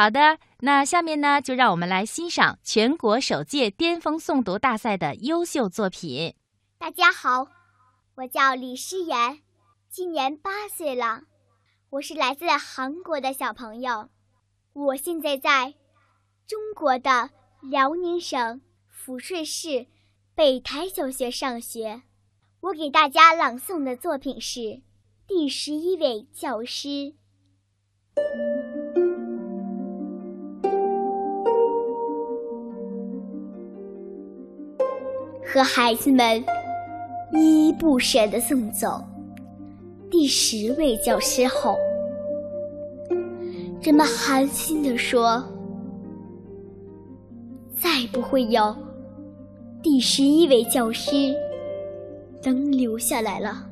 好的，那下面呢，就让我们来欣赏全国首届巅峰诵读大赛的优秀作品。大家好，我叫李诗妍，今年八岁了，我是来自韩国的小朋友，我现在在中国的辽宁省抚顺市北台小学上学。我给大家朗诵的作品是《第十一位教师》。和孩子们依依不舍地送走第十位教师后，人们寒心地说：“再不会有第十一位教师能留下来了。”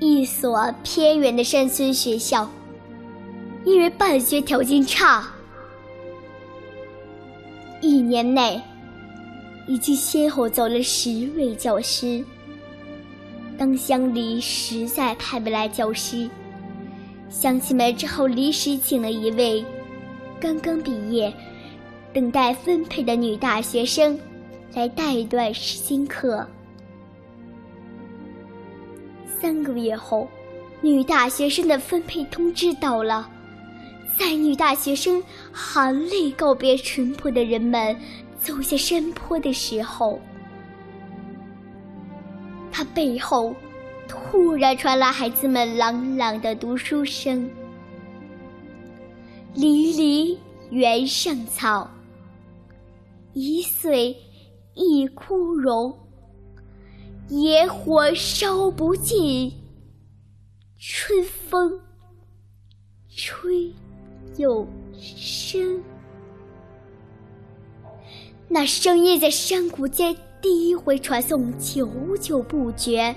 一所偏远的山村学校，因为办学条件差，一年内。已经先后走了十位教师。当乡里实在派不来教师，乡亲们只好临时请了一位刚刚毕业、等待分配的女大学生来带一段实心课。三个月后，女大学生的分配通知到了，在女大学生含泪告别淳朴的人们。走下山坡的时候，他背后突然传来孩子们朗朗的读书声：“离离原上草，一岁一枯荣。野火烧不尽，春风吹又生。”那声音在山谷间第一回传颂，久久不绝。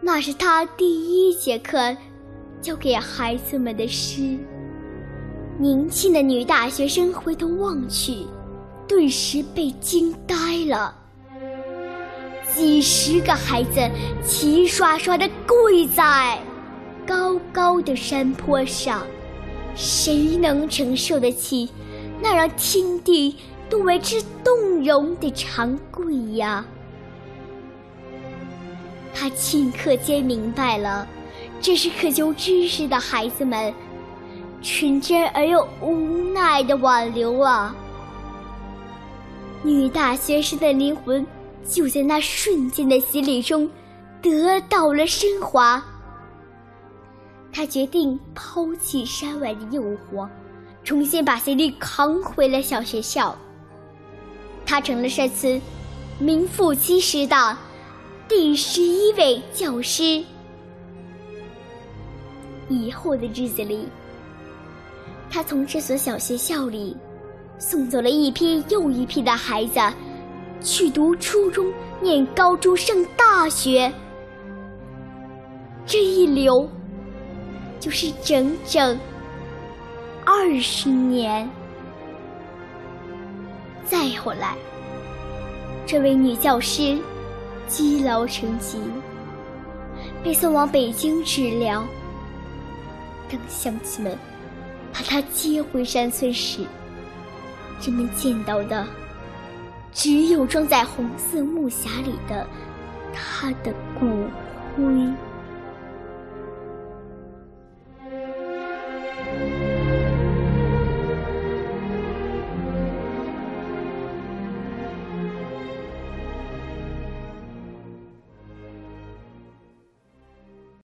那是他第一节课教给孩子们的诗。年轻的女大学生回头望去，顿时被惊呆了。几十个孩子齐刷刷地跪在高高的山坡上，谁能承受得起？那让天地都为之动容的长跪呀！他顷刻间明白了，这是渴求知识的孩子们纯真而又无奈的挽留啊！女大学生的灵魂就在那瞬间的洗礼中得到了升华。他决定抛弃山外的诱惑。重新把行李扛回了小学校，他成了这次名副其实的第十一位教师。以后的日子里，他从这所小学校里送走了一批又一批的孩子，去读初中、念高中、上大学。这一留，就是整整。二十年，再后来，这位女教师积劳成疾，被送往北京治疗。当乡亲们把她接回山村时，人们见到的只有装在红色木匣里的她的骨灰。